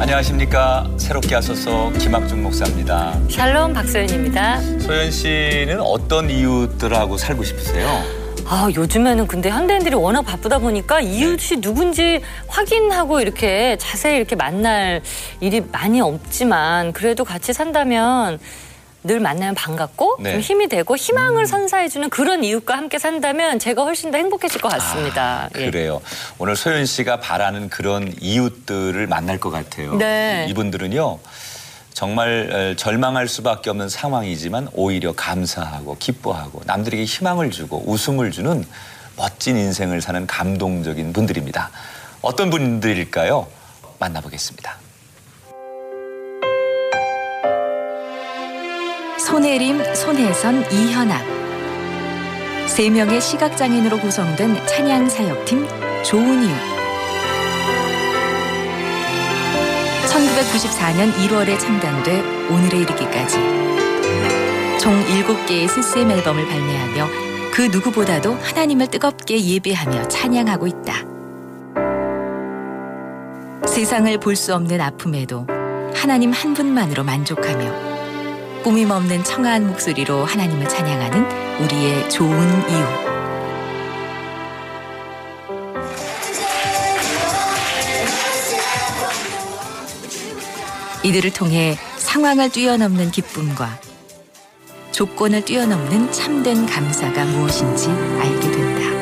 안녕하십니까. 새롭게 하소서 김학중 목사입니다. 샬롬 박소연입니다. 소연 씨는 어떤 이웃들하고 살고 싶으세요? 아, 요즘에는 근데 현대인들이 워낙 바쁘다 보니까 이웃이 누군지 확인하고 이렇게 자세히 이렇게 만날 일이 많이 없지만 그래도 같이 산다면 늘 만나면 반갑고 네. 좀 힘이 되고 희망을 선사해주는 그런 이웃과 함께 산다면 제가 훨씬 더 행복해질 것 같습니다. 아, 예. 그래요. 오늘 소연 씨가 바라는 그런 이웃들을 만날 것 같아요. 네. 이분들은요. 정말 에, 절망할 수밖에 없는 상황이지만 오히려 감사하고 기뻐하고 남들에게 희망을 주고 웃음을 주는 멋진 인생을 사는 감동적인 분들입니다. 어떤 분들일까요? 만나보겠습니다. 손혜림, 손혜선, 이현아. 세 명의 시각장애인으로 구성된 찬양 사역팀 좋은 이웃. 1994년 1월에 창단돼 오늘에 이르기까지 총 7개의 CCM 앨범을 발매하며 그 누구보다도 하나님을 뜨겁게 예배하며 찬양하고 있다. 세상을 볼 수 없는 아픔에도 하나님 한 분만으로 만족하며 꾸밈 없는 청아한 목소리로 하나님을 찬양하는 우리의 좋은 이웃. 이들을 통해 상황을 뛰어넘는 기쁨과 조건을 뛰어넘는 참된 감사가 무엇인지 알게 된다.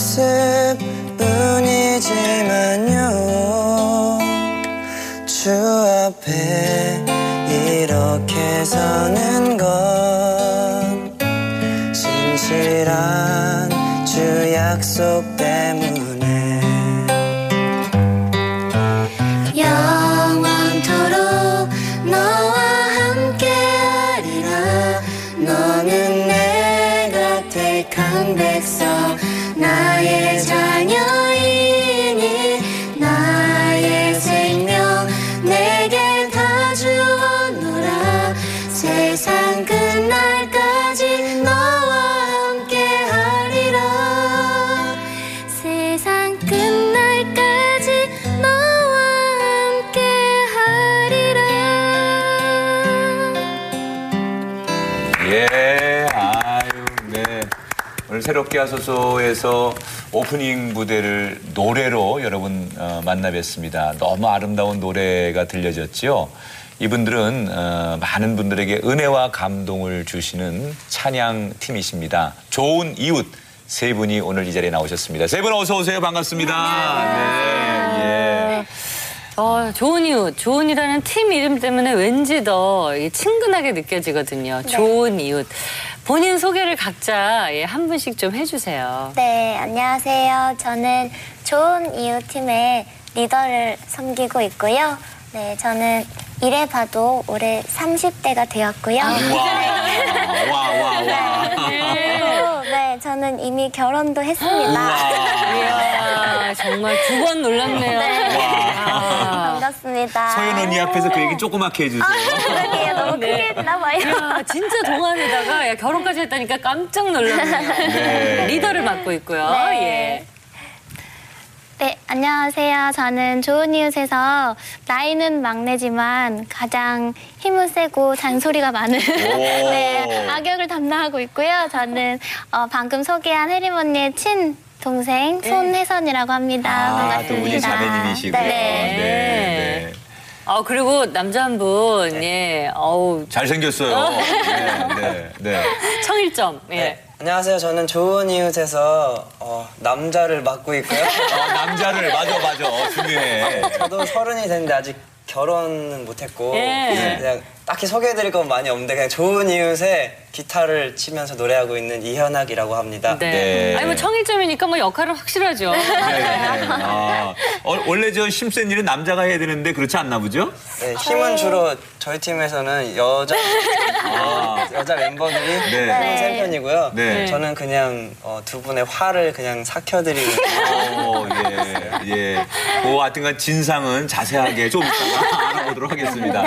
모습 뿐이지만요. 주 앞에 이렇게 서는 하소서에서 오프닝 무대를 노래로 여러분 어, 만나 뵀습니다. 너무 아름다운 노래가 들려졌지요. 이분들은 어, 많은 분들에게 은혜와 감동을 주시는 찬양 팀이십니다. 좋은 이웃 세 분이 오늘 이 자리에 나오셨습니다. 세 분 어서 오세요. 반갑습니다. 네, 예. 어, 좋은 이웃, 좋은이라는 팀 이름 때문에 왠지 더이 친근하게 느껴지거든요. 좋은 이웃. 본인 소개를 각자 예, 한 분씩 좀 해주세요. 네, 안녕하세요. 저는 좋은 이웃 팀의 리더를 섬기고 있고요. 네, 저는 이래 봐도 올해 30대가 되었고요. 와, 와, 와, 와. 네, 저는 이미 결혼도 했습니다. 이야, 정말 두 번 놀랐네요. 아. 반갑습니다. 서연 언니 앞에서 그 얘기 조그맣게 해주세요. 그러게요. 너무 네. 크게 했나 봐요. 이야, 진짜 동안에다가 야, 결혼까지 했다니까 깜짝 놀랐네요. 네. 리더를 맡고 있고요. 네. 네, 안녕하세요. 저는 좋은 이웃에서 나이는 막내지만 가장 힘은 세고 잔소리가 많은 네, 악역을 담당하고 있고요. 저는 어, 방금 소개한 혜림 언니의 친 동생 손혜선이라고 합니다. 아, 또 반갑습니다. 우리 자매님이시고요. 네. 네, 네. 아 그리고 남자 한 분, 예, 어우 잘생겼어요. 네, 네, 네. 청일점, 예. 네. 안녕하세요. 저는 좋은 이웃에서 어, 남자를 맡고 있고요. 아, 남자를 맞아, 맞아. 어, 중요해. 저도 서른이 됐는데 아직 결혼은 못했고 예. 그냥 딱히 소개해드릴 건 많이 없는데 그냥 좋은 이웃에 기타를 치면서 노래하고 있는 이현학이라고 합니다. 네. 네. 아니 뭐 청일점이니까 뭐 역할은 확실하죠. 네, 네. 아, 어, 원래 저 힘센 일은 남자가 해야 되는데 그렇지 않나 보죠? 네, 힘은 주로 저희 팀에서는 여자 아, 여자 멤버들이 네. 힘은 센 편이고요. 네. 저는 그냥 어, 두 분의 화를 그냥 삭혀드리는 어, 예, 예. 뭐, 하여튼간 진상은 자세하게 좀 이따가 알아보도록 하겠습니다.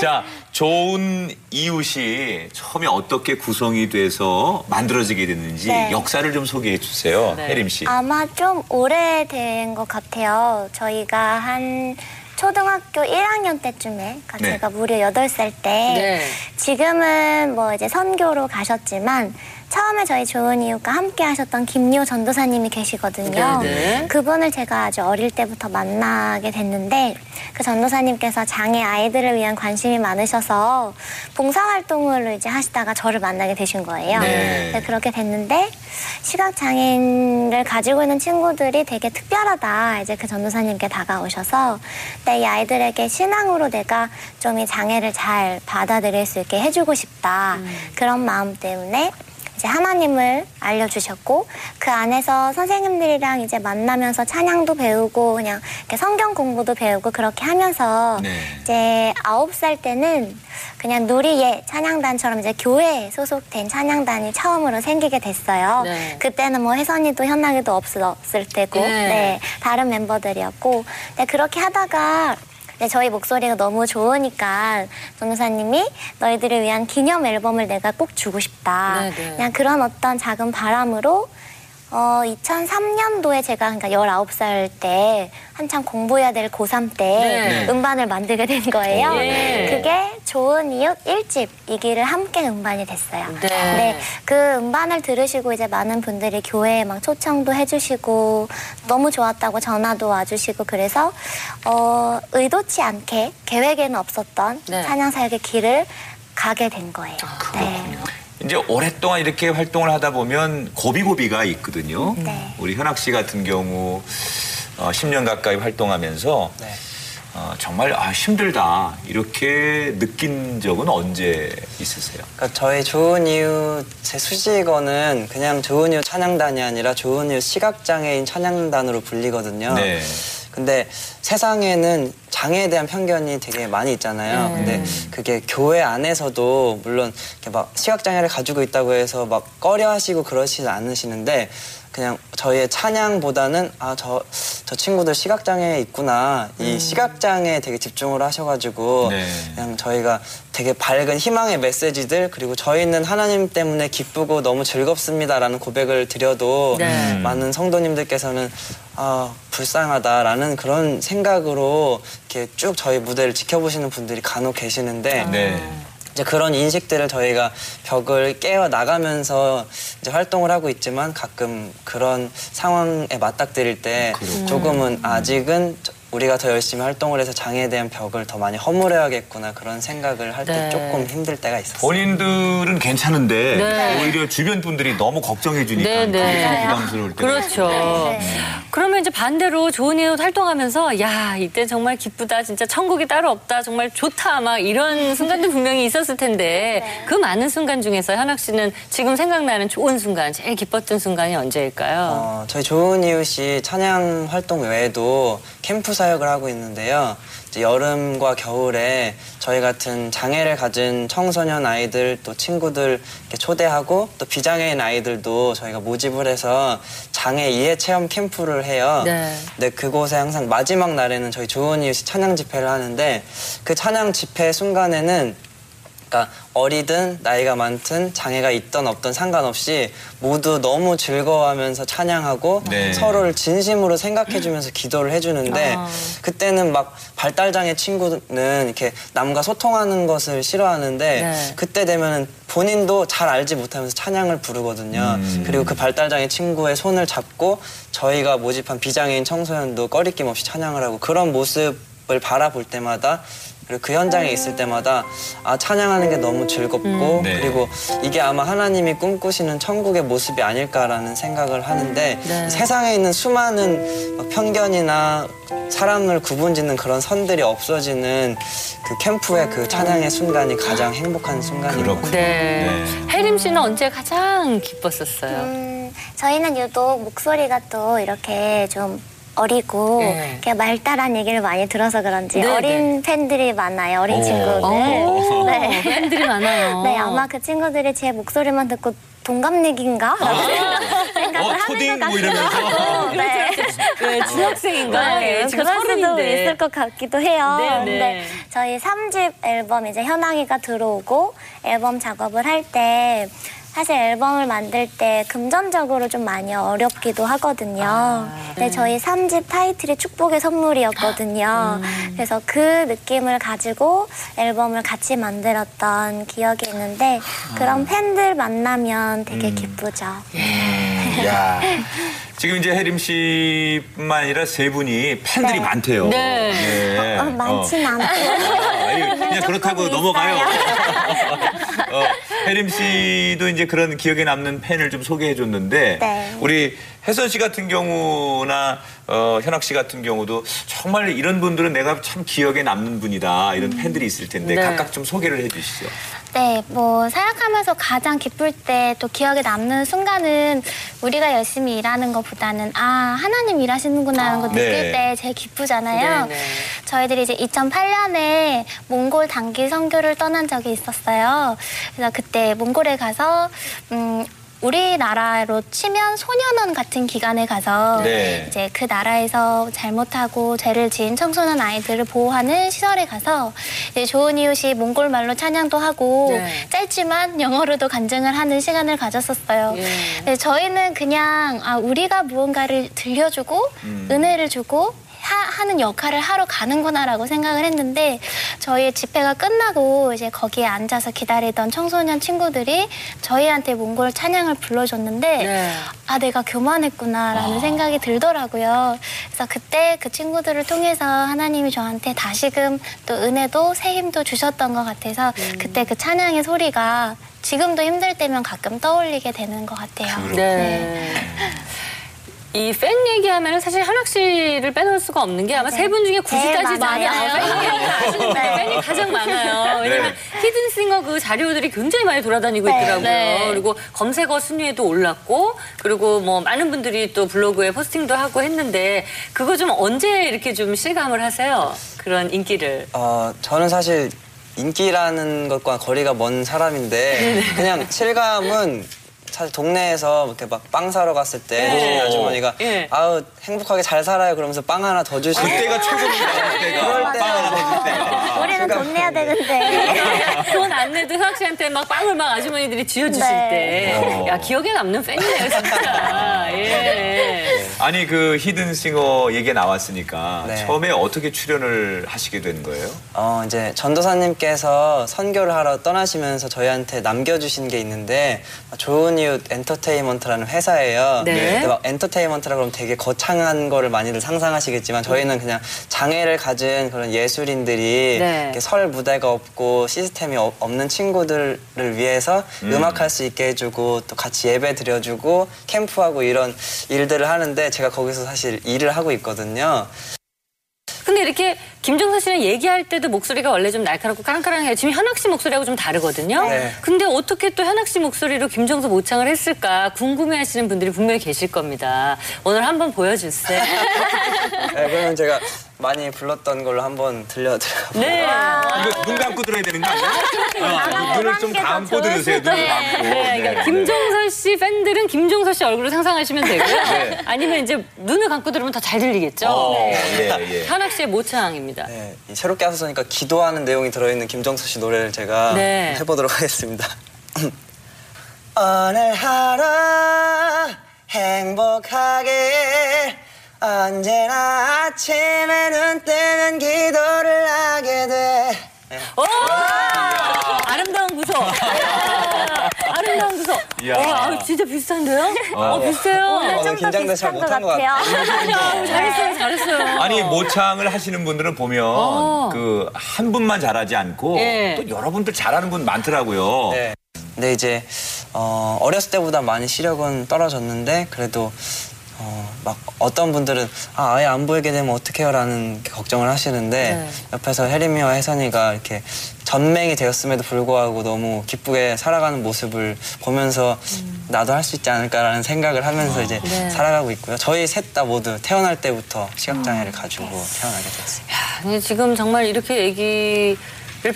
자, 좋은 이웃이 처음에 어떻게 구성이 돼서 만들어지게 됐는지 네. 역사를 좀 소개해 주세요. 네. 혜림 씨. 아마 좀 오래된 것 같아요. 저희가 한 초등학교 1학년 때쯤에, 그러니까 네. 제가 무려 8살 때, 네. 지금은 뭐 이제 선교로 가셨지만, 처음에 저희 좋은 이웃과 함께 하셨던 김요 전도사님이 계시거든요. 네, 네. 그분을 제가 아주 어릴 때부터 만나게 됐는데, 그 전도사님께서 장애 아이들을 위한 관심이 많으셔서 봉사활동을 이제 하시다가 저를 만나게 되신 거예요. 네. 네, 그렇게 됐는데 시각장애인을 가지고 있는 친구들이 되게 특별하다. 이제 그 전도사님께 다가오셔서 네, 이 아이들에게 신앙으로 내가 좀 이 장애를 잘 받아들일 수 있게 해주고 싶다. 그런 마음 때문에 이제 하나님을 알려주셨고 그 안에서 선생님들이랑 이제 만나면서 찬양도 배우고 그냥 이렇게 성경 공부도 배우고 그렇게 하면서 네. 이제 아홉 살 때는 그냥 누리예 찬양단처럼 이제 교회에 소속된 찬양단이 처음으로 생기게 됐어요. 네. 그때는 뭐 혜선이도 현락이도 없었을 때고, 네. 네, 다른 멤버들이었고, 네, 그렇게 하다가 네, 저희 목소리가 너무 좋으니까 전도사님이 너희들을 위한 기념 앨범을 내가 꼭 주고 싶다. 네, 네. 그냥 그런 어떤 작은 바람으로 어, 2003년도에 제가 그러니까 19살 때 한창 공부해야 될 고3 때 네. 음반을 만들게 된 거예요. 예. 그게 좋은 이웃 1집 이기를 함께 음반이 됐어요. 네. 그 음반을 들으시고 이제 많은 분들이 교회에 막 초청도 해주시고 너무 좋았다고 전화도 와주시고 그래서 어, 의도치 않게 계획에는 없었던 네. 찬양 사역의 길을 가게 된 거예요. 네. 이제 오랫동안 이렇게 활동을 하다 보면 고비고비가 있거든요. 네. 우리 현학 씨 같은 경우 어, 10년 가까이 활동하면서 네. 어, 정말 아, 힘들다 이렇게 느낀 적은 언제 있으세요? 그러니까 저희 좋은 이웃의 수식어는 그냥 좋은 이웃 찬양단이 아니라 좋은 이웃 시각장애인 찬양단으로 불리거든요. 네. 근데 세상에는 장애에 대한 편견이 되게 많이 있잖아요. 네. 근데 그게 교회 안에서도 물론 이렇게 막 시각장애를 가지고 있다고 해서 막 꺼려 하시고 그러시지 않으시는데 그냥 저희의 찬양보다는 아 저 저 친구들 시각장애 있구나 이 시각장애에 되게 집중을 하셔가지고 네. 그냥 저희가 되게 밝은 희망의 메시지들 그리고 저희는 하나님 때문에 기쁘고 너무 즐겁습니다라는 고백을 드려도 네. 많은 성도님들께서는 아 불쌍하다라는 그런 생각으로 이렇게 쭉 저희 무대를 지켜보시는 분들이 간혹 계시는데 네. 이제 그런 인식들을 저희가 벽을 깨어 나가면서 이제 활동을 하고 있지만 가끔 그런 상황에 맞닥뜨릴 때. 조금은 아직은 저- 우리가 더 열심히 활동을 해서 장애에 대한 벽을 더 많이 허물어야겠구나 그런 생각을 할 때 네. 조금 힘들 때가 있었어요. 본인들은 괜찮은데 네. 오히려 주변 분들이 너무 걱정해 주니까 네, 네. 그게 좀 부담스러울 때가 그렇죠. 네. 그러면 이제 반대로 좋은 이웃 활동하면서 야 이때 정말 기쁘다 진짜 천국이 따로 없다 정말 좋다 막 이런 순간도 분명히 있었을 텐데 그 많은 순간 중에서 현학 씨는 지금 생각나는 좋은 순간 제일 기뻤던 순간이 언제일까요? 어, 저희 좋은 이웃이 찬양 활동 외에도 캠프 사 역을 하고 있는데요. 여름과 겨울에 저희 같은 장애를 가진 청소년 아이들 또 친구들 초대하고 또 비장애인 아이들도 저희가 모집을 해서 장애 이해 체험 캠프를 해요. 네. 근데 그곳에 항상 마지막 날에는 저희 좋은 이웃이 찬양 집회를 하는데 그 찬양 집회 순간에는 그러니까 어리든 나이가 많든 장애가 있던 없던 상관없이 모두 너무 즐거워하면서 찬양하고 네. 서로를 진심으로 생각해주면서 기도를 해주는데 아. 그때는 막 발달장애 친구는 이렇게 남과 소통하는 것을 싫어하는데 네. 그때 되면은 본인도 잘 알지 못하면서 찬양을 부르거든요. 음. 그리고 그 발달장애 친구의 손을 잡고 저희가 모집한 비장애인 청소년도 꺼리낌 없이 찬양을 하고 그런 모습 바라볼 때마다 그리고 그 현장에 있을 때마다 아 찬양하는 게 너무 즐겁고 네. 그리고 이게 아마 하나님이 꿈꾸시는 천국의 모습이 아닐까라는 생각을 하는데 네. 세상에 있는 수많은 막 편견이나 사람을 구분짓는 그런 선들이 없어지는 그 캠프의 그 찬양의 순간이 가장 행복한 순간인 것 같아요. 그렇군요. 네. 네. 혜림 씨는 언제 가장 기뻤었어요? 음, 저희는 유독 목소리가 또 이렇게 좀 어리고 네. 이렇게 말따란 얘기를 많이 들어서 그런지 네, 어린 팬들이 많아요. 어린 오. 친구들. 오, 네. 팬들이 많아요. 네, 아마 그 친구들이 제 목소리만 듣고 동갑내기인가? 라고 생각을 어, 하는 초딩 것뭐 이러면서. 같기도 네. 네, 중학생인가? 네, 예, 지금 그럴 수도 서른인데. 있을 것 같기도 해요. 네, 네. 근데 저희 3집 앨범 이제 현황이가 들어오고 앨범 작업을 할 때 사실 앨범을 만들 때 금전적으로 좀 많이 어렵기도 하거든요. 아, 근데 저희 3집 타이틀이 축복의 선물이었거든요. 음. 그래서 그 느낌을 가지고 앨범을 같이 만들었던 기억이 있는데 아. 그런 팬들 만나면 되게 음. 기쁘죠. 음, 야. 지금 이제 혜림 씨뿐만 아니라 세 분이 팬들이 네. 많대요. 네. 네. 어, 많진 않고. 아, 아니, 그냥 그렇다고 넘어가요. 어, 혜림 씨도 이제 그런 기억에 남는 팬을 좀 소개해 줬는데 네. 우리 혜선 씨 같은 경우나 어, 현학 씨 같은 경우도 정말 이런 분들은 내가 참 기억에 남는 분이다 이런 팬들이 있을 텐데 네. 각각 좀 소개를 해 주시죠. 네, 뭐 사역하면서 가장 기쁠 때 또 기억에 남는 순간은 우리가 열심히 일하는 것보다는 아 하나님 일하시는구나 하는 거 느낄 네. 때 제일 기쁘잖아요. 네, 네. 저희들이 이제 2008년에 몽골 단기 선교를 떠난 적이 있었어요. 그래서 그때 몽골에 가서 음. 우리나라로 치면 소년원 같은 기관에 가서 네. 이제 그 나라에서 잘못하고 죄를 지은 청소년 아이들을 보호하는 시설에 가서 이제 좋은 이웃이 몽골 말로 찬양도 하고 네. 짧지만 영어로도 간증을 하는 시간을 가졌었어요. 예. 네, 저희는 그냥 아, 우리가 무언가를 들려주고 음. 은혜를 주고 하, 는 역할을 하러 가는구나라고 생각을 했는데 저희 집회가 끝나고 이제 거기에 앉아서 기다리던 청소년 친구들이 저희한테 몽골 찬양을 불러줬는데 네. 아 내가 교만했구나라는 아. 생각이 들더라고요. 그래서 그때 그 친구들을 통해서 하나님이 저한테 다시금 또 은혜도 새 힘도 주셨던 것 같아서 음. 그때 그 찬양의 소리가 지금도 힘들 때면 가끔 떠올리게 되는 것 같아요. 그렇군요. 네. 이 팬 얘기하면 사실 한학 씨를 빼놓을 수가 없는 게 아마 네. 세분 중에 굳이 제일 따지자면 많아요. 팬 얘기를 아시는 분이 네. 팬이 가장 많아요. 왜냐면 히든싱어 그 자료들이 굉장히 많이 돌아다니고 네. 있더라고요. 네. 그리고 검색어 순위에도 올랐고 그리고 뭐 많은 분들이 또 블로그에 포스팅도 하고 했는데 그거 좀 언제 이렇게 좀 실감을 하세요? 그런 인기를. 어, 저는 사실 인기라는 것과 거리가 먼 사람인데 그냥 실감은 사실 동네에서 이렇게 막 빵 사러 갔을 때 네. 아주머니가 예. 아우 행복하게 잘 살아요 그러면서 빵 하나 더 주시고 그때가 최고입니다. 그때가 그럴 때빵 하나 해줄 때가. 우리는 돈 내야 되는데. 돈 안 내도 현학 씨한테 막 빵을 막 아주머니들이 쥐어주실 네. 때. 어. 야, 기억에 남는 팬이네요, 진짜. 예. 아니 그 히든싱어 얘기 나왔으니까 네. 처음에 어떻게 출연을 하시게 된 거예요? 어, 이제 전도사님께서 선교를 하러 떠나시면서 저희한테 남겨주신 게 있는데 좋은 이웃 엔터테인먼트라는 회사예요. 네. 근데 막 엔터테인먼트라 그러면 되게 거창한 거를 많이들 상상하시겠지만 저희는 그냥 장애를 가진 그런 예술인들이 네. 이렇게 설 무대가 없고 시스템이 없- 없는 친구들을 위해서 음. 악할 수 있게 해주고 또 같이 예배 드려주고 캠프하고 이런 일들을 하는데 제가 거기서 사실 일을 하고 있거든요. 근데 이렇게 김종서 씨랑 얘기할 때도 목소리가 원래 좀 날카롭고 깡깡해요. 지금 현학 씨 목소리하고 좀 다르거든요. 네. 근데 어떻게 또 현학 씨 목소리로 김종서 모창을 했을까 궁금해 하시는 분들이 분명히 계실 겁니다. 오늘 한번 보여주세요. 네, 그러면 제가 많이 불렀던 걸로 한번 들려드려볼게요. 네. 이거 눈 감고 들어야 되는 거 아니에요? 어, 눈을 좀 감고 들으세요. 눈을 감고. 네, 그러니까 김종서 씨 팬들은 김종서 씨 얼굴을 상상하시면 되고요. 네. 아니면 이제 눈을 감고 들으면 더 잘 들리겠죠. 어, 네. 예, 예. 현학 씨의 모창입니다. 네, 이 새롭게 하소서니까 기도하는 내용이 들어있는 김정수 씨 노래를 제가 네. 해보도록 하겠습니다. 오늘 하루 행복하게 언제나 아침에 눈 뜨면 기도를 하게 돼. 네. 오! 아름다운. 이야. 어, 아, 진짜 비슷한데요? 어, 비슷해요. 오늘 좀 더 긴장돼서 잘 비슷한 것 못한 것 같아요. 같아요. 잘했어요, 잘했어요. 아니 모창을 하시는 분들은 보면 어. 그한 분만 잘하지 않고 예. 또 여러분들 잘하는 분 많더라고요. 네. 근데 이제 어, 어렸을 때보다 많이 시력은 떨어졌는데 그래도 어, 막 어떤 분들은 아, 아예 안 보이게 되면 어떡해요라는 걱정을 하시는데 네. 옆에서 혜림이와 혜선이가 이렇게 전맹이 되었음에도 불구하고 너무 기쁘게 살아가는 모습을 보면서 나도 할 수 있지 않을까라는 생각을 하면서 이제 네. 살아가고 있고요. 저희 셋 다 모두 태어날 때부터 시각장애를 가지고 태어나게 됐어요. 아니, 지금 정말 이렇게 얘기를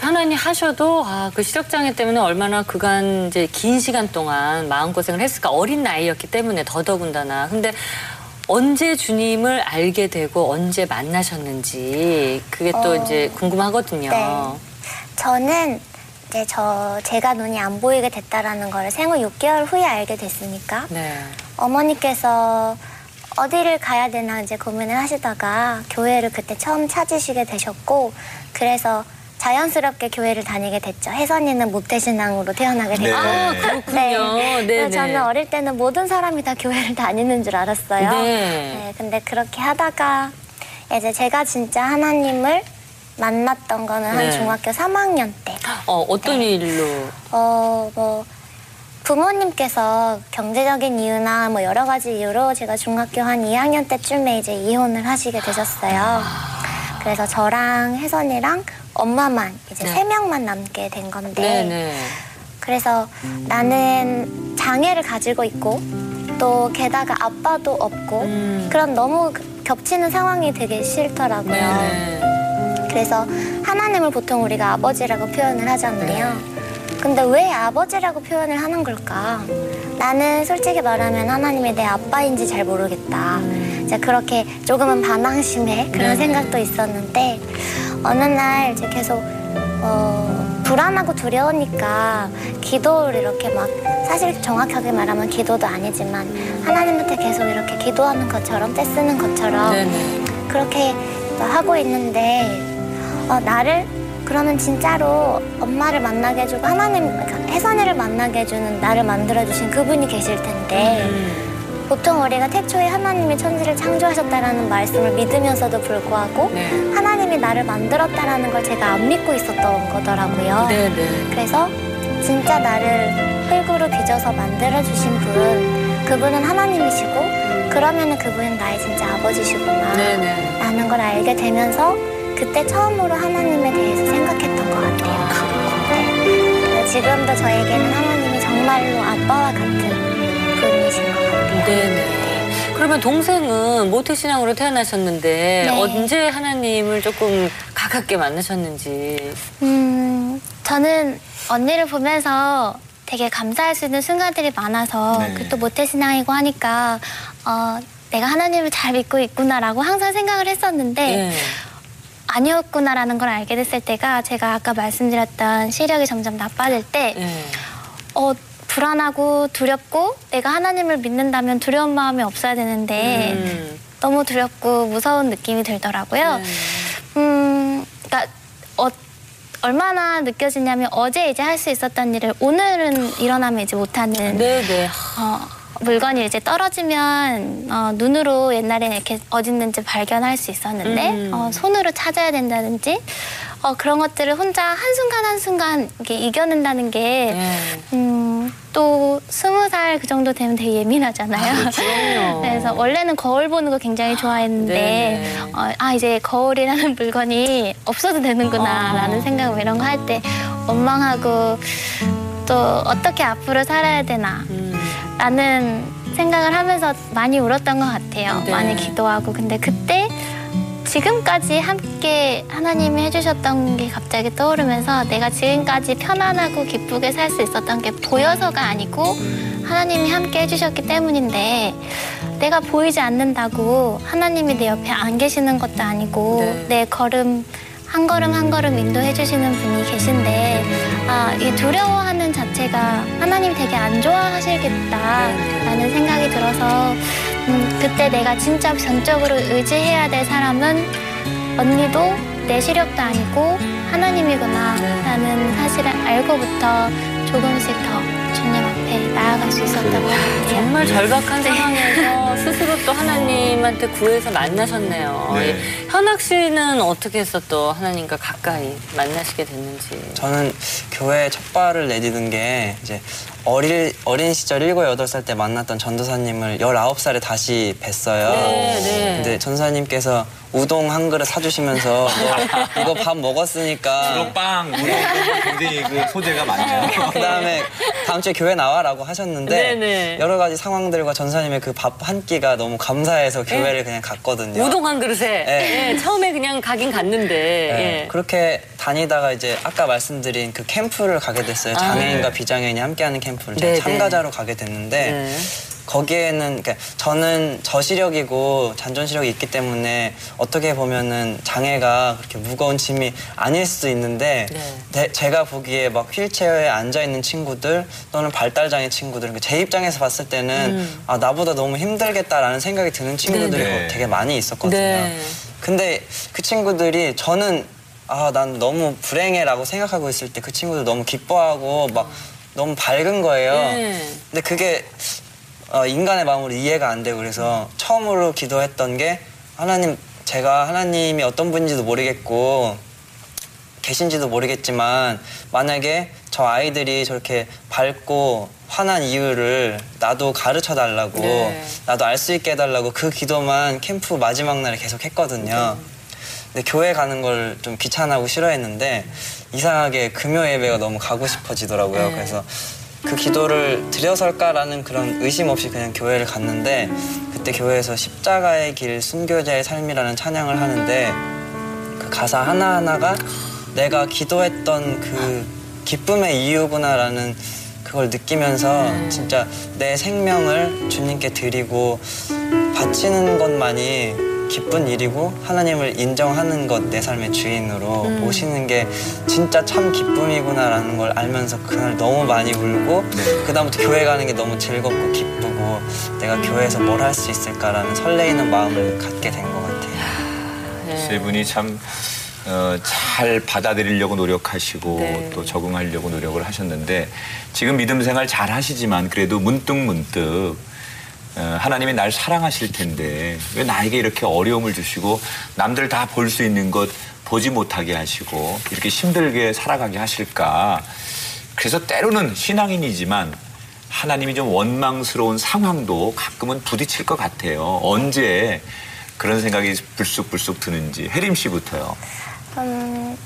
편안히 하셔도 아, 그 시력장애 때문에 얼마나 그간 이제 긴 시간 동안 마음고생을 했을까 어린 나이였기 때문에 더더군다나. 근데 언제 주님을 알게 되고 언제 만나셨는지 그게 또 어, 이제 궁금하거든요. 네. 저는 이제 저 제가 눈이 안 보이게 됐다라는 걸 생후 6개월 후에 알게 됐으니까 네. 어머니께서 어디를 가야 되나 이제 고민을 하시다가 교회를 그때 처음 찾으시게 되셨고 그래서 자연스럽게 교회를 다니게 됐죠. 혜선이는 모태신앙으로 태어나게 네. 됐고. 아, 그렇군요. 네, 네. 저는 어릴 때는 모든 사람이 다 교회를 다니는 줄 알았어요. 네. 네, 근데 그렇게 하다가 이제 제가 진짜 하나님을 만났던 거는 네. 한 중학교 3학년 때. 어, 어떤 일로? 어, 뭐, 부모님께서 경제적인 이유나 뭐 여러 가지 이유로 제가 중학교 한 2학년 때쯤에 이제 이혼을 하시게 되셨어요. 그래서 저랑 혜선이랑 엄마만 이제 네. 세 명만 남게 된 건데. 네네. 그래서 나는 장애를 가지고 있고 또 게다가 아빠도 없고 음. 그런 너무 겹치는 상황이 되게 싫더라고요. 네네. 그래서 하나님을 보통 우리가 아버지라고 표현을 하잖아요. 근데 왜 아버지라고 표현을 하는 걸까? 나는 솔직히 말하면 하나님이 내 아빠인지 잘 모르겠다. 이제 그렇게 조금은 반항심에 그런 네네. 생각도 있었는데 어느 날 이제 계속 어, 불안하고 두려우니까 기도를 이렇게 막 사실 정확하게 말하면 기도도 아니지만 하나님한테 계속 이렇게 기도하는 것처럼 떼쓰는 것처럼 네네. 그렇게 하고 있는데 어, 나를 그러면 진짜로 엄마를 만나게 해주고 하나님 그러니까 혜선이를 만나게 해주는 나를 만들어주신 그분이 계실 텐데 음. 보통 우리가 태초에 하나님이 천지를 창조하셨다라는 말씀을 믿으면서도 불구하고 네. 하나님이 나를 만들었다라는 걸 제가 안 믿고 있었던 거더라고요. 네 네. 그래서 진짜 나를 흙으로 빚어서 만들어주신 분 그분은 하나님이시고 그러면 은 그분은 나의 진짜 아버지시구나 네네. 라는 걸 알게 되면서 그때 처음으로 하나님에 대해서 생각했던 것 같아요. 네. 지금도 저에게는 하나님이 정말로 아빠와 같은 분이신 것 같아요. 네네. 그러면 동생은 모태신앙으로 태어나셨는데 네. 언제 하나님을 조금 가깝게 만나셨는지. 음, 저는 언니를 보면서 되게 감사할 수 있는 순간들이 많아서 네. 그것도 모태신앙이고 하니까 어, 내가 하나님을 잘 믿고 있구나라고 항상 생각을 했었는데 네. 아니었구나라는 걸 알게 됐을 때가 제가 아까 말씀드렸던 시력이 점점 나빠질 때 네. 어, 불안하고 두렵고 내가 하나님을 믿는다면 두려운 마음이 없어야 되는데 음. 너무 두렵고 무서운 느낌이 들더라고요. 네. 음, 그러니까 어, 얼마나 느껴지냐면 어제 이제 할 수 있었던 일을 오늘은 일어나면 이제 못하는 네네. 어, 물건이 이제 떨어지면 어, 눈으로 옛날에는 이렇게 어딨는지 발견할 수 있었는데 음. 어, 손으로 찾아야 된다든지 어, 그런 것들을 혼자 한순간 한순간 이렇게 이겨낸다는 게 네. 음, 또 스무 살 그 정도 되면 되게 예민하잖아요. 그럼요. 그래서 원래는 거울 보는 거 굉장히 좋아했는데 네네. 어, 아 이제 거울이라는 물건이 없어도 되는구나라는 아. 생각 뭐 이런 거 할 때 원망하고 또 어떻게 앞으로 살아야 되나 음. 라는 생각을 하면서 많이 울었던 것 같아요. 네. 많이 기도하고 근데 그때 지금까지 함께 하나님이 해주셨던 게 갑자기 떠오르면서 내가 지금까지 편안하고 기쁘게 살 수 있었던 게 보여서가 아니고 하나님이 함께 해주셨기 때문인데 내가 보이지 않는다고 하나님이 내 옆에 안 계시는 것도 아니고 네. 내 걸음 한 걸음 한 걸음 인도해 주시는 분이 계신데 아, 이 두려워하는 자체가 하나님 되게 안 좋아하시겠다라는 생각이 들어서 음, 그때 내가 진짜 전적으로 의지해야 될 사람은 언니도 내 시력도 아니고 하나님이구나라는 사실을 알고부터 조금씩 나아갈 수것 같아요. 정말 절박한 상황에서 스스로 또 하나님한테 구해서 만나셨네요. 네. 예. 현학 씨는 어떻게 해서 또 하나님과 가까이 만나시게 됐는지. 저는 교회에 첫 발을 내디딘 게 이제 어릴, 어린 시절 7, 8살 때 만났던 전도사님을 19살에 다시 뵀어요. 네, 네. 근데 전도사님께서 우동 한 그릇 사주시면서 너 이거 밥 먹었으니까 주로 빵, 우동 굉장히 그 소재가 많네요. 그 다음에 다음 주에 교회 나와라고 하셨는데 네 네. 여러 가지 상황들과 전사님의 그 밥 한 끼가 너무 감사해서 교회를 그냥 갔거든요. 우동 한 그릇에 네. 예, 처음에 그냥 가긴 갔는데 네, 예. 그렇게 다니다가 이제 아까 말씀드린 그 캠프를 가게 됐어요. 아. 장애인과 네. 비장애인이 함께하는 캠프를 네, 제가 네. 참가자로 가게 됐는데 네. 거기에는 그러니까 저는 저시력이고 잔존시력이 있기 때문에 어떻게 보면은 장애가 그렇게 무거운 짐이 아닐 수도 있는데 네. 내- 제가 보기에 막 휠체어에 앉아 있는 친구들 또는 발달 장애 친구들 그제 입장에서 봤을 때는 아 나보다 너무 힘들겠다라는 생각이 드는 친구들이 음. 네. 되게 많이 있었거든요. 네. 근데 그 친구들이 저는 아 난 너무 불행해라고 생각하고 있을 때 그 친구들 너무 기뻐하고 막 너무 밝은 거예요. 네. 근데 그게 어, 인간의 마음으로 이해가 안 되고 그래서 처음으로 기도했던 게 하나님 제가 하나님이 어떤 분인지도 모르겠고 계신지도 모르겠지만 만약에 저 아이들이 저렇게 밝고 화난 이유를 나도 가르쳐 달라고 네. 나도 알 수 있게 해달라고 그 기도만 캠프 마지막 날에 계속 했거든요. 근데 교회 가는 걸 좀 귀찮아하고 싫어했는데 이상하게 금요 예배가 너무 가고 싶어지더라고요. 네. 그래서 그 기도를 드려설까라는 그런 의심 없이 그냥 교회를 갔는데 그때 교회에서 십자가의 길 순교자의 삶이라는 찬양을 하는데 그 가사 하나하나가 내가 기도했던 그 기쁨의 이유구나라는 그걸 느끼면서 진짜 내 생명을 주님께 드리고 바치는 것만이 기쁜 일이고 하나님을 인정하는 것 내 삶의 주인으로 모시는 게 진짜 참 기쁨이구나라는 걸 알면서 그날 너무 많이 울고 네. 그다음부터 교회 가는 게 너무 즐겁고 기쁘고 내가 교회에서 뭘 할 수 있을까라는 설레이는 마음을 갖게 된 것 같아요. 네. 세 분이 참, 어, 잘 받아들이려고 노력하시고 네. 또 적응하려고 노력을 하셨는데 지금 믿음 생활 잘 하시지만 그래도 문득 문득 어, 하나님이 날 사랑하실 텐데 왜 나에게 이렇게 어려움을 주시고 남들 다 볼 수 있는 것 보지 못하게 하시고 이렇게 힘들게 살아가게 하실까 그래서 때로는 신앙인이지만 하나님이 좀 원망스러운 상황도 가끔은 부딪힐 것 같아요. 언제 그런 생각이 불쑥불쑥 드는지 혜림 씨부터요. 음,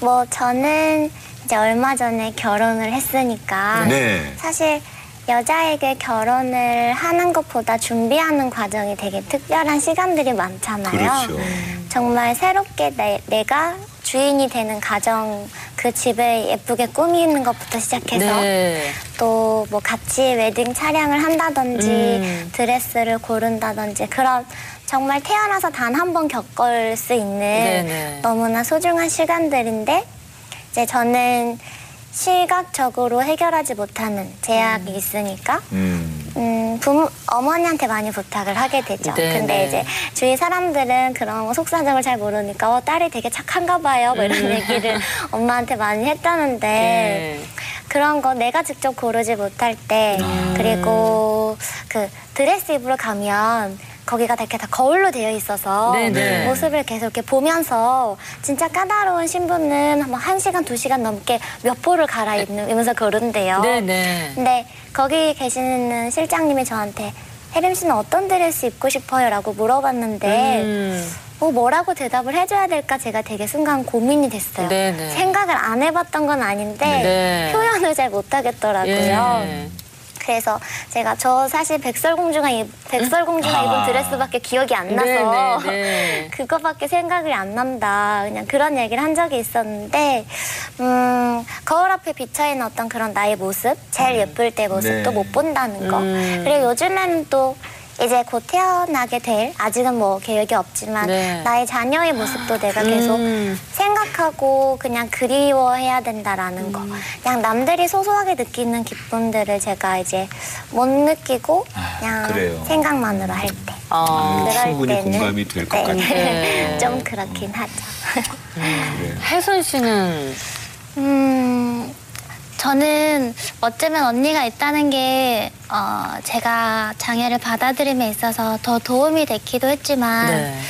뭐 저는 이제 얼마 전에 결혼을 했으니까 네. 사실 여자에게 결혼을 하는 것보다 준비하는 과정이 되게 특별한 시간들이 많잖아요. 그렇죠. 정말 새롭게 내, 내가 주인이 되는 가정 그 집을 예쁘게 꾸미는 것부터 시작해서 네. 또뭐 같이 웨딩 차량을 한다든지 음. 드레스를 고른다든지 그런 정말 태어나서 단 한 번 겪을 수 있는 네네. 너무나 소중한 시간들인데 이제 저는 시각적으로 해결하지 못하는 제약이 있으니까 음. 음, 부모, 어머니한테 많이 부탁을 하게 되죠. 네, 근데 네. 이제 주위 사람들은 그런 거 속사정을 잘 모르니까 어, 딸이 되게 착한가 봐요. 뭐 이런 얘기를 엄마한테 많이 했다는데 음. 네. 그런 거 내가 직접 고르지 못할 때 아. 그리고 그 드레스 입으러 가면 거기가 다 이렇게 다 거울로 되어 있어서 네네. 모습을 계속 이렇게 보면서 진짜 까다로운 신부는 뭐한 시간 두 시간 넘게 몇 포를 갈아입으면서 고른대요. 네네. 근데 거기 계시는 실장님이 저한테 혜림 씨는 어떤 드레스 입고 싶어요? 라고 물어봤는데 음. 어, 뭐라고 대답을 해줘야 될까 제가 되게 순간 고민이 됐어요. 네네. 생각을 안 해봤던 건 아닌데 네. 표현을 잘 못하겠더라고요. 예. 그래서 제가 저 사실 백설공주가 입, 백설공주가 아. 입은 드레스밖에 기억이 안 나서 네, 네, 네. 그거밖에 생각이 안 난다. 그냥 그런 얘기를 한 적이 있었는데 음, 거울 앞에 비쳐 있는 어떤 그런 나의 모습, 제일 예쁠 때 모습도 네. 못 본다는 거. 음. 그리고 요즘에는 또 이제 곧 태어나게 될 아직은 뭐 계획이 없지만 네. 나의 자녀의 모습도 내가 계속 음. 생각하고 그냥 그리워해야 된다라는 거. 그냥 남들이 소소하게 느끼는 기쁨들을 제가 이제 못 느끼고 아, 그냥 그래요. 생각만으로 할 때. 아, 그럴 충분히 때는 공감이 될것 네. 같아요. 네. 좀 그렇긴 하죠. 그래요. 혜선 씨는 음, 저는 어쩌면 언니가 있다는 게 어, 제가 장애를 받아들임에 있어서 더 도움이 됐기도 했지만 네.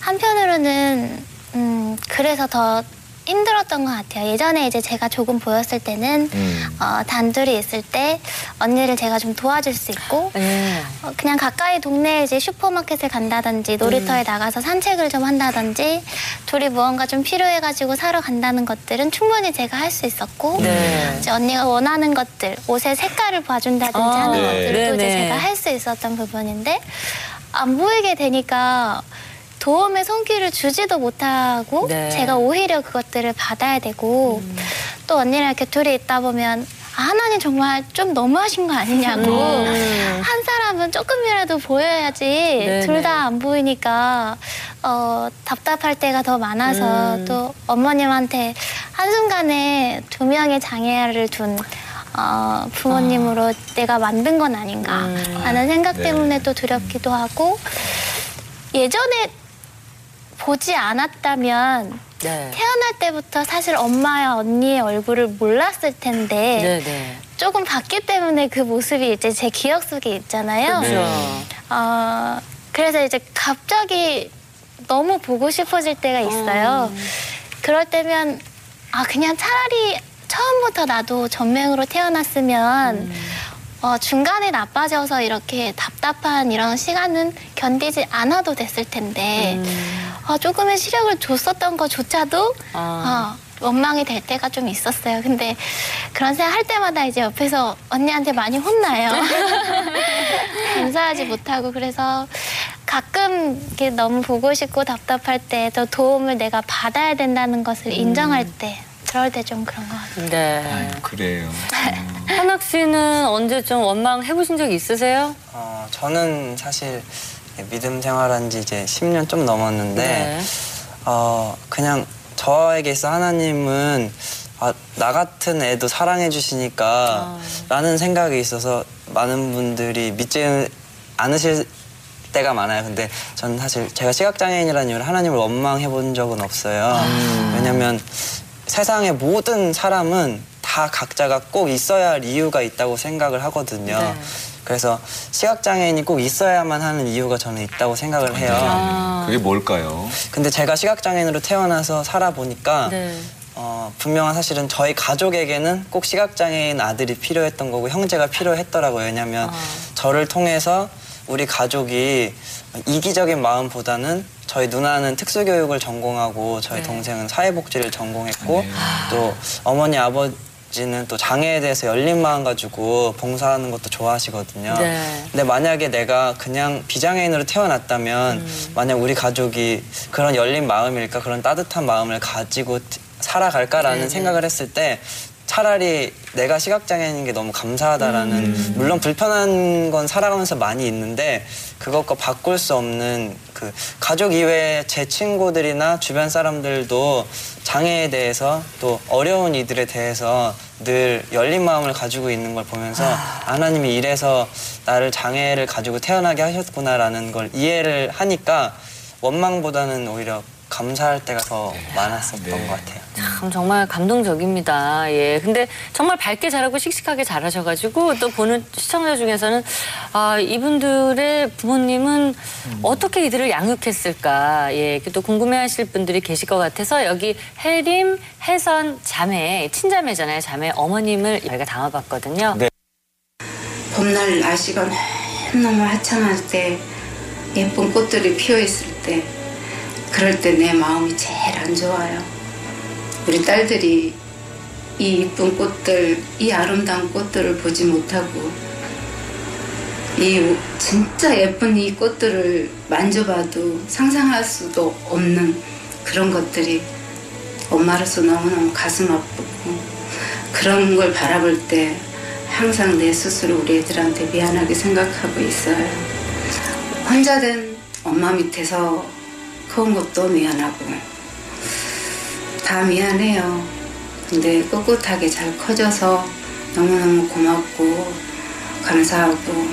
한편으로는 음, 그래서 더 힘들었던 것 같아요. 예전에 이제 제가 조금 보였을 때는 음. 어, 단둘이 있을 때 언니를 제가 좀 도와줄 수 있고 예. 어, 그냥 가까이 동네에 이제 슈퍼마켓을 간다든지 놀이터에 나가서 산책을 좀 한다든지 둘이 무언가 좀 필요해가지고 사러 간다는 것들은 충분히 제가 할 수 있었고 네. 이제 언니가 원하는 것들 옷의 색깔을 봐준다든지 아, 하는 네. 것들도 이제. 제가 할 수 있었던 부분인데 안 보이게 되니까 도움의 손길을 주지도 못하고 네. 제가 오히려 그것들을 받아야 되고 음. 또 언니랑 이렇게 둘이 있다 보면 아, 하나님 정말 좀 너무하신 거 아니냐고 음. 한 사람은 조금이라도 보여야지 네네. 둘다 안 보이니까 어, 답답할 때가 더 많아서 음. 또 어머님한테 한순간에 두 명의 장애를 둔 어, 부모님으로 내가 만든 건 아닌가 음. 하는 생각 네. 때문에 또 두렵기도 하고 예전에 보지 않았다면 네. 태어날 때부터 사실 엄마와 언니의 얼굴을 몰랐을 텐데 네, 네. 조금 봤기 때문에 그 모습이 이제 제 기억 속에 있잖아요. 그렇죠. 네. 어, 그래서 이제 갑자기 너무 보고 싶어질 때가 있어요. 그럴 때면 아 그냥 차라리 처음부터 나도 전맹으로 태어났으면 어, 중간에 나빠져서 이렇게 답답한 이런 시간은 견디지 않아도 됐을 텐데 어, 조금의 시력을 줬었던 것조차도 아. 어, 원망이 될 때가 좀 있었어요. 근데 그런 생각 할 때마다 이제 옆에서 언니한테 많이 혼나요. 감사하지 못하고 그래서 가끔 이렇게 너무 보고 싶고 답답할 때더 도움을 내가 받아야 된다는 것을 인정할 때 그럴 때 좀 그런 것 같아요. 네. 아유, 그래요. 현학 씨는 언제 좀 원망 해보신 적 있으세요? 어, 저는 사실 믿음 생활한 지 이제 10년 좀 넘었는데 네. 어, 그냥 저에게 있어 하나님은 아, 나 같은 애도 사랑해 주시니까 라는 생각이 있어서 많은 분들이 믿지 않으실 때가 많아요. 근데 저는 사실 제가 시각장애인이라는 이유로 하나님을 원망해 본 적은 없어요. 왜냐면 세상의 모든 사람은 다 각자가 꼭 있어야 할 이유가 있다고 생각을 하거든요. 네. 그래서 시각장애인이 꼭 있어야만 하는 이유가 저는 있다고 생각을 해요. 아. 그게 뭘까요? 근데 제가 시각장애인으로 태어나서 살아보니까 네. 어, 분명한 사실은 저희 가족에게는 꼭 시각장애인 아들이 필요했던 거고 형제가 필요했더라고요. 왜냐하면 아. 저를 통해서 우리 가족이 이기적인 마음보다는 저희 누나는 특수교육을 전공하고 저희 네. 동생은 사회복지를 전공했고 네. 또 어머니 아버지 는 또 장애에 대해서 열린 마음 가지고 봉사하는 것도 좋아하시거든요. 네. 근데 만약에 내가 그냥 비장애인으로 태어났다면 음. 만약 우리 가족이 그런 열린 마음일까 그런 따뜻한 마음을 가지고 티- 살아갈까라는 네네. 생각을 했을 때 차라리 내가 시각장애인인 게 너무 감사하다라는 음. 물론 불편한 건 살아가면서 많이 있는데 그것과 바꿀 수 없는 그 가족 이외에 제 친구들이나 주변 사람들도 장애에 대해서 또 어려운 이들에 대해서 늘 열린 마음을 가지고 있는 걸 보면서 하나님이 이래서 나를 장애를 가지고 태어나게 하셨구나라는 걸 이해를 하니까 원망보다는 오히려 감사할 때가 더 많았었던 네. 것 같아요. 참 정말 감동적입니다. 예. 근데 정말 밝게 자라고 씩씩하게 자라셔가지고 또 보는 시청자 중에서는 아 이분들의 부모님은 어떻게 이들을 양육했을까 예. 또 궁금해하실 분들이 계실 것 같아서 여기 혜림, 혜선 자매 친자매잖아요. 자매 어머님을 저희가 담아봤거든요. 네. 봄날 날씨가 너무 화창할 때 예쁜 꽃들이 피어 있을 때 그럴 때 내 마음이 제일 안 좋아요. 우리 딸들이 이 이쁜 꽃들, 이 아름다운 꽃들을 보지 못하고 이 우- 진짜 예쁜 이 꽃들을 만져봐도 상상할 수도 없는 그런 것들이 엄마로서 너무너무 가슴 아프고 그런 걸 바라볼 때 항상 내 스스로 우리 애들한테 미안하게 생각하고 있어요. 혼자 된 엄마 밑에서 커온 것도 미안하고 다 미안해요. 근데 꿋꿋하게 잘 커져서 너무너무 고맙고 감사하고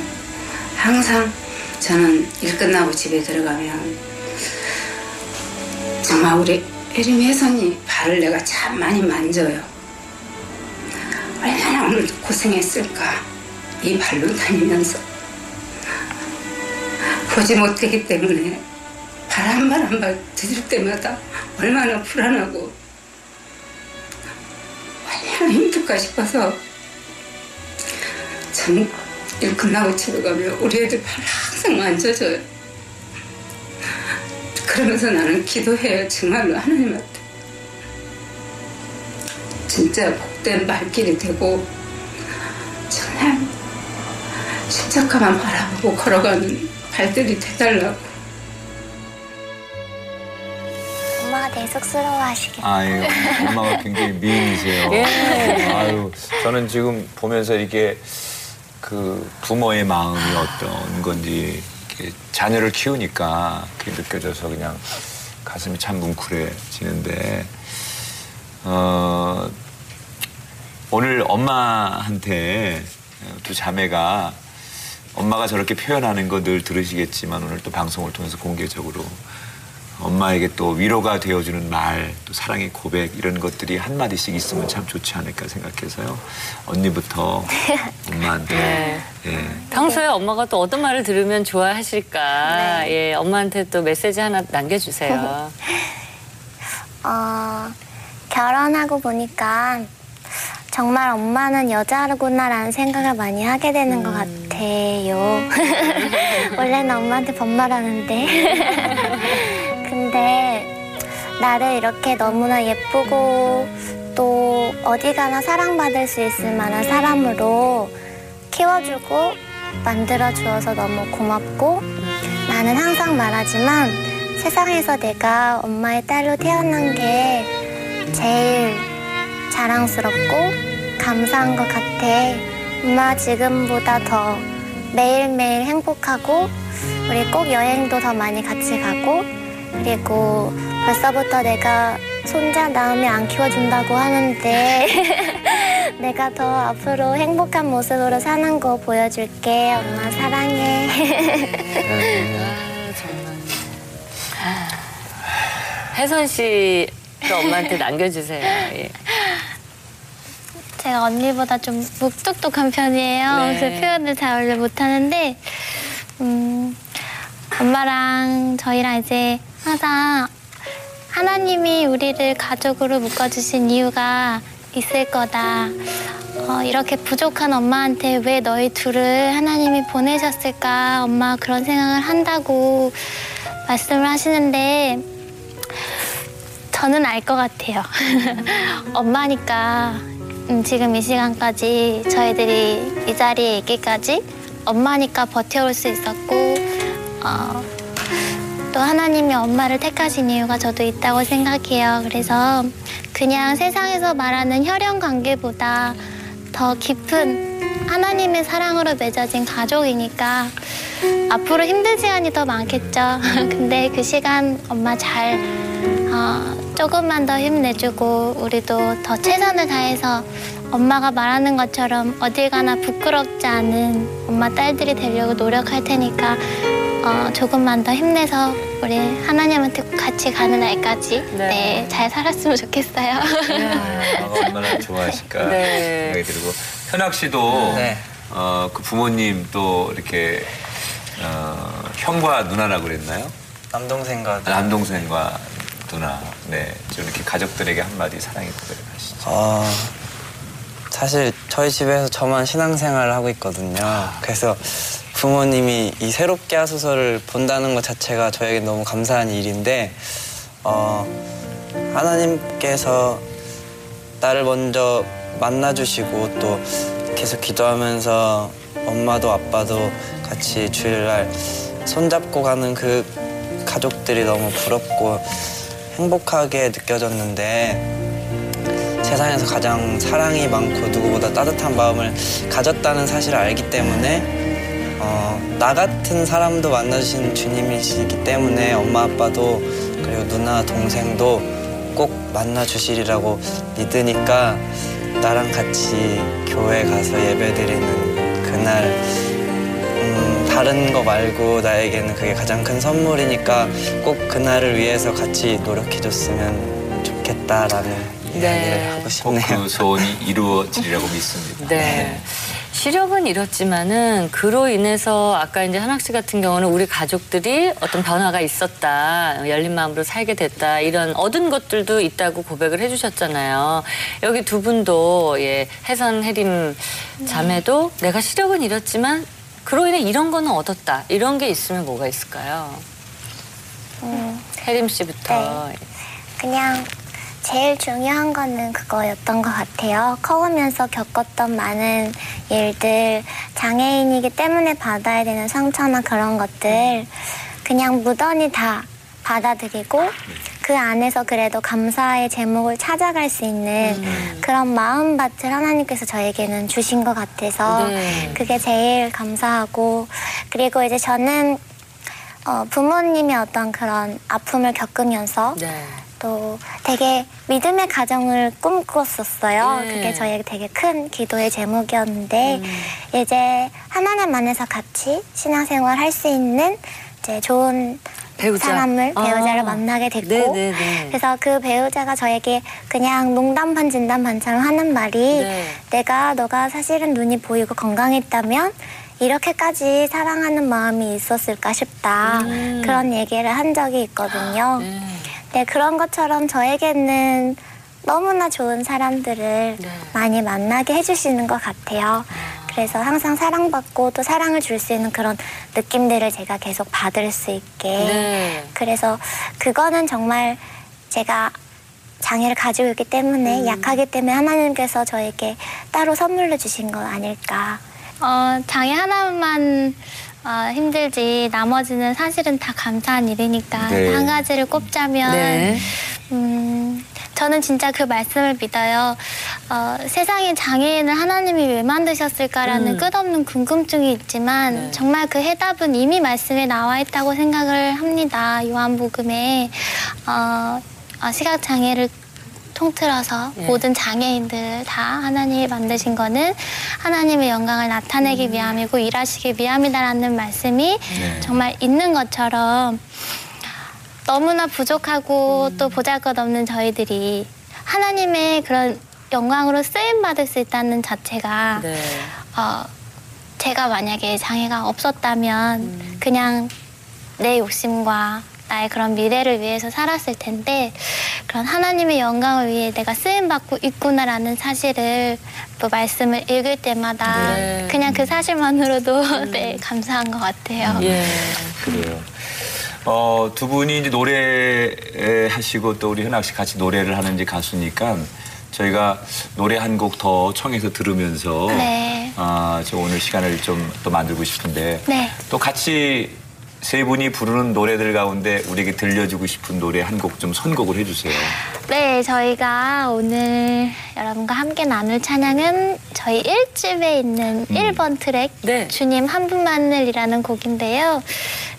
항상 저는 일 끝나고 집에 들어가면 정말 우리 혜림이 혜선이 발을 내가 참 많이 만져요. 얼마나 오늘도 고생했을까 이 발로 다니면서 보지 못했기 때문에 발한발한발 디딜 때마다 얼마나 불안하고 얼마나 힘들까 싶어서 전일 끝나고 집에 가면 우리 애들 발 항상 만져줘요. 그러면서 나는 기도해요. 정말로 하나님한테. 진짜 복된 발길이 되고 정말 십자가만 바라보고 걸어가는 발들이 되달라고. 쑥스러워하시겠다. 아유, 엄마가 굉장히 미인이세요. 예. 아유, 저는 지금 보면서 이게 그 부모의 마음이 어떤 건지 이렇게 자녀를 키우니까 그게 느껴져서 그냥 가슴이 참 뭉클해지는데, 어, 오늘 엄마한테 두 자매가 엄마가 저렇게 표현하는 거 늘 들으시겠지만 오늘 또 방송을 통해서 공개적으로 엄마에게 또 위로가 되어주는 말, 또 사랑의 고백 이런 것들이 한 마디씩 있으면 참 좋지 않을까 생각해서요. 언니부터 엄마한테 네. 예. 평소에 엄마가 또 어떤 말을 들으면 좋아하실까? 네. 예, 엄마한테 또 메시지 하나 남겨주세요. 어, 결혼하고 보니까 정말 엄마는 여자구나라는 생각을 많이 하게 되는 것 같아요. 원래는 엄마한테 반말하는데. 근데 나를 이렇게 너무나 예쁘고 또 어디 가나 사랑받을 수 있을 만한 사람으로 키워주고 만들어 주어서 너무 고맙고 나는 항상 말하지만 세상에서 내가 엄마의 딸로 태어난 게 제일 자랑스럽고 감사한 것 같아. 엄마 지금보다 더 매일매일 행복하고 우리 꼭 여행도 더 많이 같이 가고 그리고 벌써부터 내가 손자 다음에 안 키워준다고 하는데 내가 더 앞으로 행복한 모습으로 사는 거 보여줄게. 엄마 사랑해. 아, 정말. 혜선 씨도 엄마한테 남겨주세요. 예. 제가 언니보다 좀 묵뚝뚝한 편이에요. 네. 그래서 표현을 잘 원래 못하는데, 음, 엄마랑 저희랑 이제 항상 하나님이 우리를 가족으로 묶어주신 이유가 있을 거다. 어, 이렇게 부족한 엄마한테 왜 너희 둘을 하나님이 보내셨을까? 엄마 그런 생각을 한다고 말씀을 하시는데, 저는 알 것 같아요. 엄마니까 음, 지금 이 시간까지 저희들이 이 자리에 있기까지 엄마니까 버텨올 수 있었고 어, 또 하나님이 엄마를 택하신 이유가 저도 있다고 생각해요. 그래서 그냥 세상에서 말하는 혈연 관계보다 더 깊은 하나님의 사랑으로 맺어진 가족이니까 앞으로 힘든 시간이 더 많겠죠. 근데 그 시간 엄마 잘 어, 조금만 더 힘내주고 우리도 더 최선을 다해서 엄마가 말하는 것처럼 어딜 가나 부끄럽지 않은 엄마 딸들이 되려고 노력할 테니까 어, 조금만 더 힘내서 우리 하나님한테 같이 가는 날까지 네. 네, 잘 살았으면 좋겠어요. 엄마가 얼마나 좋아하실까 네. 생각이 들고 현학 씨도 네. 어, 그 부모님 또 이렇게 어, 형과 누나라고 그랬나요? 남동생과 남동생과 누나, 네, 좀 이렇게 가족들에게 한마디 사랑의 고백을 하시죠. 어, 사실 저희 집에서 저만 신앙생활을 하고 있거든요. 그래서 부모님이 이 새롭게 하소서를 본다는 것 자체가 저에게 너무 감사한 일인데 어, 하나님께서 나를 먼저 만나주시고 또 계속 기도하면서 엄마도 아빠도 같이 주일날 손잡고 가는 그 가족들이 너무 부럽고 행복하게 느껴졌는데 세상에서 가장 사랑이 많고 누구보다 따뜻한 마음을 가졌다는 사실을 알기 때문에 어, 나 같은 사람도 만나주신 주님이시기 때문에 엄마 아빠도 그리고 누나 동생도 꼭 만나주시리라고 믿으니까 나랑 같이 교회 가서 예배드리는 그날 음, 다른 거 말고 나에게는 그게 가장 큰 선물이니까 꼭 그날을 위해서 같이 노력해줬으면 좋겠다라는 네. 하고 꼭 싶네요. 그 소원이 이루어지리라고 믿습니다. 네. 시력은 잃었지만은 그로 인해서 아까 이제 한학 씨 같은 경우는 우리 가족들이 어떤 변화가 있었다, 열린 마음으로 살게 됐다 이런 얻은 것들도 있다고 고백을 해주셨잖아요. 여기 두 분도 예 해선 해림 자매도 내가 시력은 잃었지만 그로 인해 이런 거는 얻었다 이런 게 있으면 뭐가 있을까요? 음, 해림 씨부터 그냥 제일 중요한 거는 그거였던 것 같아요. 커오면서 겪었던 많은 일들, 장애인이기 때문에 받아야 되는 상처나 그런 것들, 그냥 무던히 다 받아들이고, 그 안에서 그래도 감사의 제목을 찾아갈 수 있는 그런 마음밭을 하나님께서 저에게는 주신 것 같아서, 네. 그게 제일 감사하고, 그리고 이제 저는 어, 부모님의 어떤 그런 아픔을 겪으면서 네. 또 되게 믿음의 가정을 꿈꿨었어요. 네. 그게 저에게 되게 큰 기도의 제목이었는데 이제 하나님 안에서 같이 신앙생활 할 수 있는 이제 좋은 배우자. 사람을 배우자를 아. 만나게 됐고 네네네. 그래서 그 배우자가 저에게 그냥 농담 반 진담 반처럼 하는 말이 네. 내가 너가 사실은 눈이 보이고 건강했다면 이렇게까지 사랑하는 마음이 있었을까 싶다 음. 그런 얘기를 한 적이 있거든요. 네. 네, 그런 것처럼 저에게는 너무나 좋은 사람들을 네. 많이 만나게 해주시는 것 같아요. 그래서 항상 사랑받고 또 사랑을 줄 수 있는 그런 느낌들을 제가 계속 받을 수 있게. 네. 그래서 그거는 정말 제가 장애를 가지고 있기 때문에 음. 약하기 때문에 하나님께서 저에게 따로 선물로 주신 건 아닐까. 어, 장애 하나만 어, 힘들지 나머지는 사실은 다 감사한 일이니까 네. 한 가지를 꼽자면 네. 음, 저는 진짜 그 말씀을 믿어요. 어, 세상에 장애인을 하나님이 왜 만드셨을까라는 음. 끝없는 궁금증이 있지만 네. 정말 그 해답은 이미 말씀에 나와 있다고 생각을 합니다. 요한복음에 어, 어, 시각 장애를 통틀어서 예. 모든 장애인들 다 하나님이 만드신 거는 하나님의 영광을 나타내기 음. 위함이고 일하시기 위함이다라는 말씀이 네. 정말 있는 것처럼 너무나 부족하고 음. 또 보잘것없는 저희들이 하나님의 그런 영광으로 쓰임 받을 수 있다는 자체가 네. 어, 제가 만약에 장애가 없었다면 음. 그냥 내 욕심과 나의 그런 미래를 위해서 살았을 텐데 그런 하나님의 영광을 위해 내가 쓰임 받고 있구나라는 사실을 또 말씀을 읽을 때마다 네. 그냥 그 사실만으로도 네 감사한 것 같아요. 예. 그래요. 어, 두 분이 이제 노래 하시고 또 우리 현악 씨 같이 노래를 하는 이제 가수니까 저희가 노래 한 곡 더 청해서 들으면서 네. 아, 저 오늘 시간을 좀 또 만들고 싶은데 네. 또 같이 세 분이 부르는 노래들 가운데 우리에게 들려주고 싶은 노래 한 곡 좀 선곡을 해주세요. 네, 저희가 오늘 여러분과 함께 나눌 찬양은 저희 1집에 있는 음. 1번 트랙 네. 주님 한 분만을이라는 곡인데요.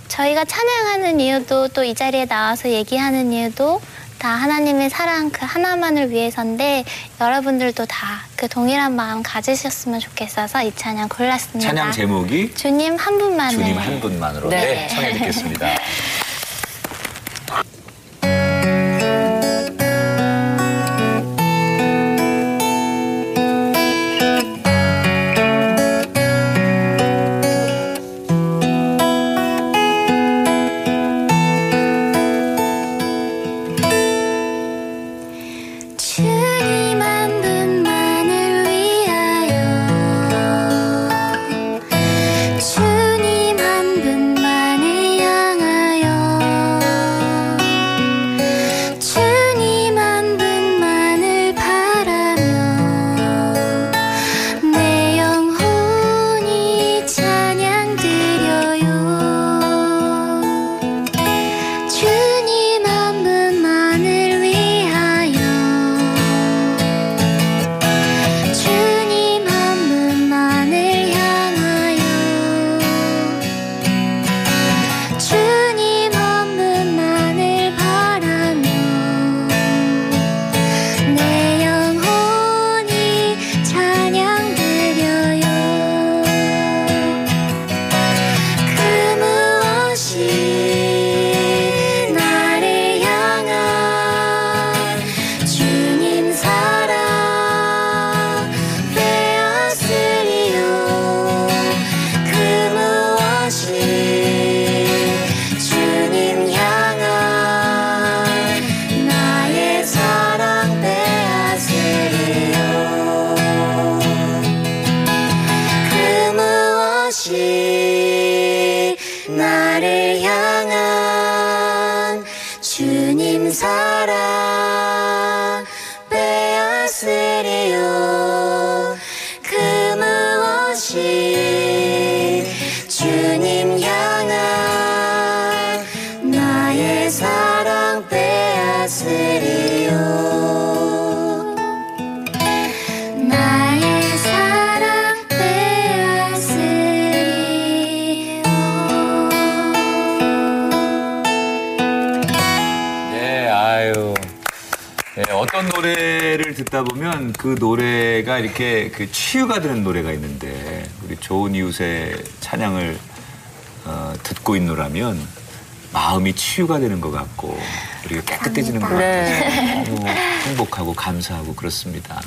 저희가 찬양하는 이유도 또 이 자리에 나와서 얘기하는 이유도 다 하나님의 사랑 그 하나만을 위해서인데 여러분들도 다 그 동일한 마음 가지셨으면 좋겠어서 이 찬양 골랐습니다. 찬양 제목이 주님 한 분만을 주님 한 분만으로 네. 네, 청해 듣겠습니다. 보면 그 노래가 이렇게 그 치유가 되는 노래가 있는데 우리 좋은 이웃의 찬양을 어, 듣고 있노라면 마음이 치유가 되는 것 같고 우리가 깨끗해지는 것 같아서 너무 행복하고 감사하고 그렇습니다.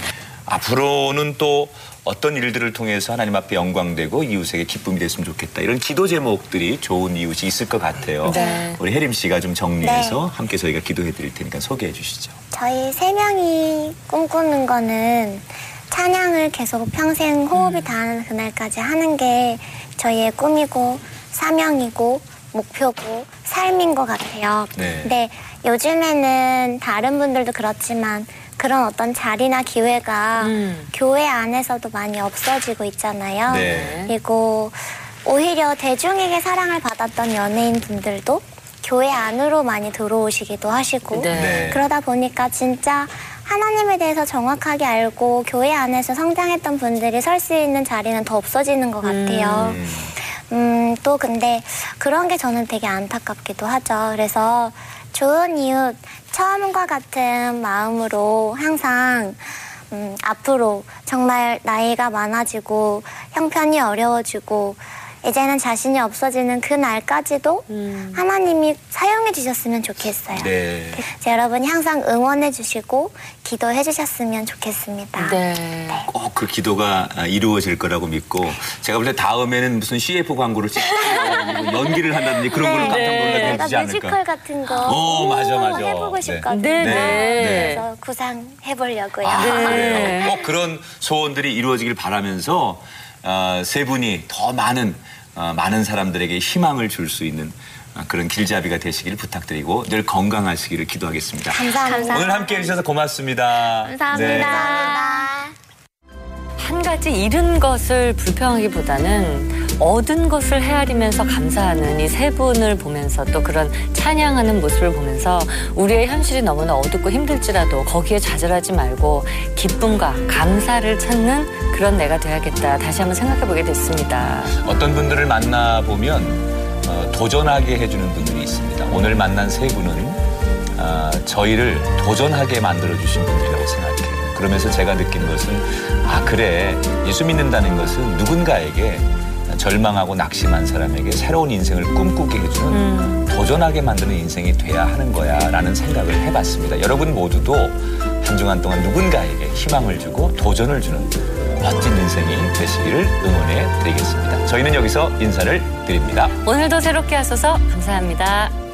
앞으로는 또 어떤 일들을 통해서 하나님 앞에 영광되고 이웃에게 기쁨이 됐으면 좋겠다. 이런 기도 제목들이 좋은 이웃이 있을 것 같아요. 네. 우리 혜림 씨가 좀 정리해서 함께 저희가 기도해 드릴 테니까 소개해 주시죠. 저희 세 명이 꿈꾸는 거는 찬양을 계속 평생 호흡이 닿는 그날까지 하는 게 저희의 꿈이고 사명이고 목표고 삶인 것 같아요. 네. 근데 요즘에는 다른 분들도 그렇지만 그런 어떤 자리나 기회가 음. 교회 안에서도 많이 없어지고 있잖아요. 네. 그리고 오히려 대중에게 사랑을 받았던 연예인 분들도 교회 안으로 많이 들어오시기도 하시고 네. 네. 그러다 보니까 진짜 하나님에 대해서 정확하게 알고 교회 안에서 성장했던 분들이 설 수 있는 자리는 더 없어지는 것 같아요. 음. 음, 또 근데 그런 게 저는 되게 안타깝기도 하죠. 그래서 좋은 이웃 처음과 같은 마음으로 항상 음, 앞으로 정말 나이가 많아지고 형편이 어려워지고 이제는 자신이 없어지는 그 날까지도 음. 하나님이 사용해 주셨으면 좋겠어요. 네. 그래서 여러분이 항상 응원해 주시고 기도해 주셨으면 좋겠습니다. 네. 꼭그 기도가 아, 이루어질 거라고 믿고 제가 볼 때 다음에는 무슨 CF 광고를 찍고 연기를 한다든지 그런 걸로 깜짝 놀라게 네. 해주지 약간 뮤지컬 않을까. 같은 거 어, 맞아, 맞아. 해보고 네. 싶거든요. 네, 네. 네. 그래서 구상 해보려고요. 아, 네. 그래요. 꼭 그런 소원들이 이루어지길 바라면서 어, 세 분이 더 많은 어, 많은 사람들에게 희망을 줄 수 있는 어, 그런 길잡이가 되시길 부탁드리고 늘 건강하시기를 기도하겠습니다. 감사합니다. 오늘 함께 해 주셔서 고맙습니다. 감사합니다. 네. 한 가지 잃은 것을 불평하기보다는 얻은 것을 헤아리면서 감사하는 이 세 분을 보면서 또 그런 찬양하는 모습을 보면서 우리의 현실이 너무나 어둡고 힘들지라도 거기에 좌절하지 말고 기쁨과 감사를 찾는 그런 내가 돼야겠다 다시 한번 생각해 보게 됐습니다. 어떤 분들을 만나 보면 어, 도전하게 해주는 분들이 있습니다. 오늘 만난 세 분은 어, 저희를 도전하게 만들어주신 분들이라고 생각해요. 그러면서 제가 느낀 것은 아 그래 예수 믿는다는 것은 누군가에게 절망하고 낙심한 사람에게 새로운 인생을 꿈꾸게 해주는 도전하게 만드는 인생이 돼야 하는 거야라는 생각을 해봤습니다. 여러분 모두도 한 주간 동안 누군가에게 희망을 주고 도전을 주는 멋진 인생이 되시기를 응원해 드리겠습니다. 저희는 여기서 인사를 드립니다. 오늘도 새롭게 하소서 감사합니다.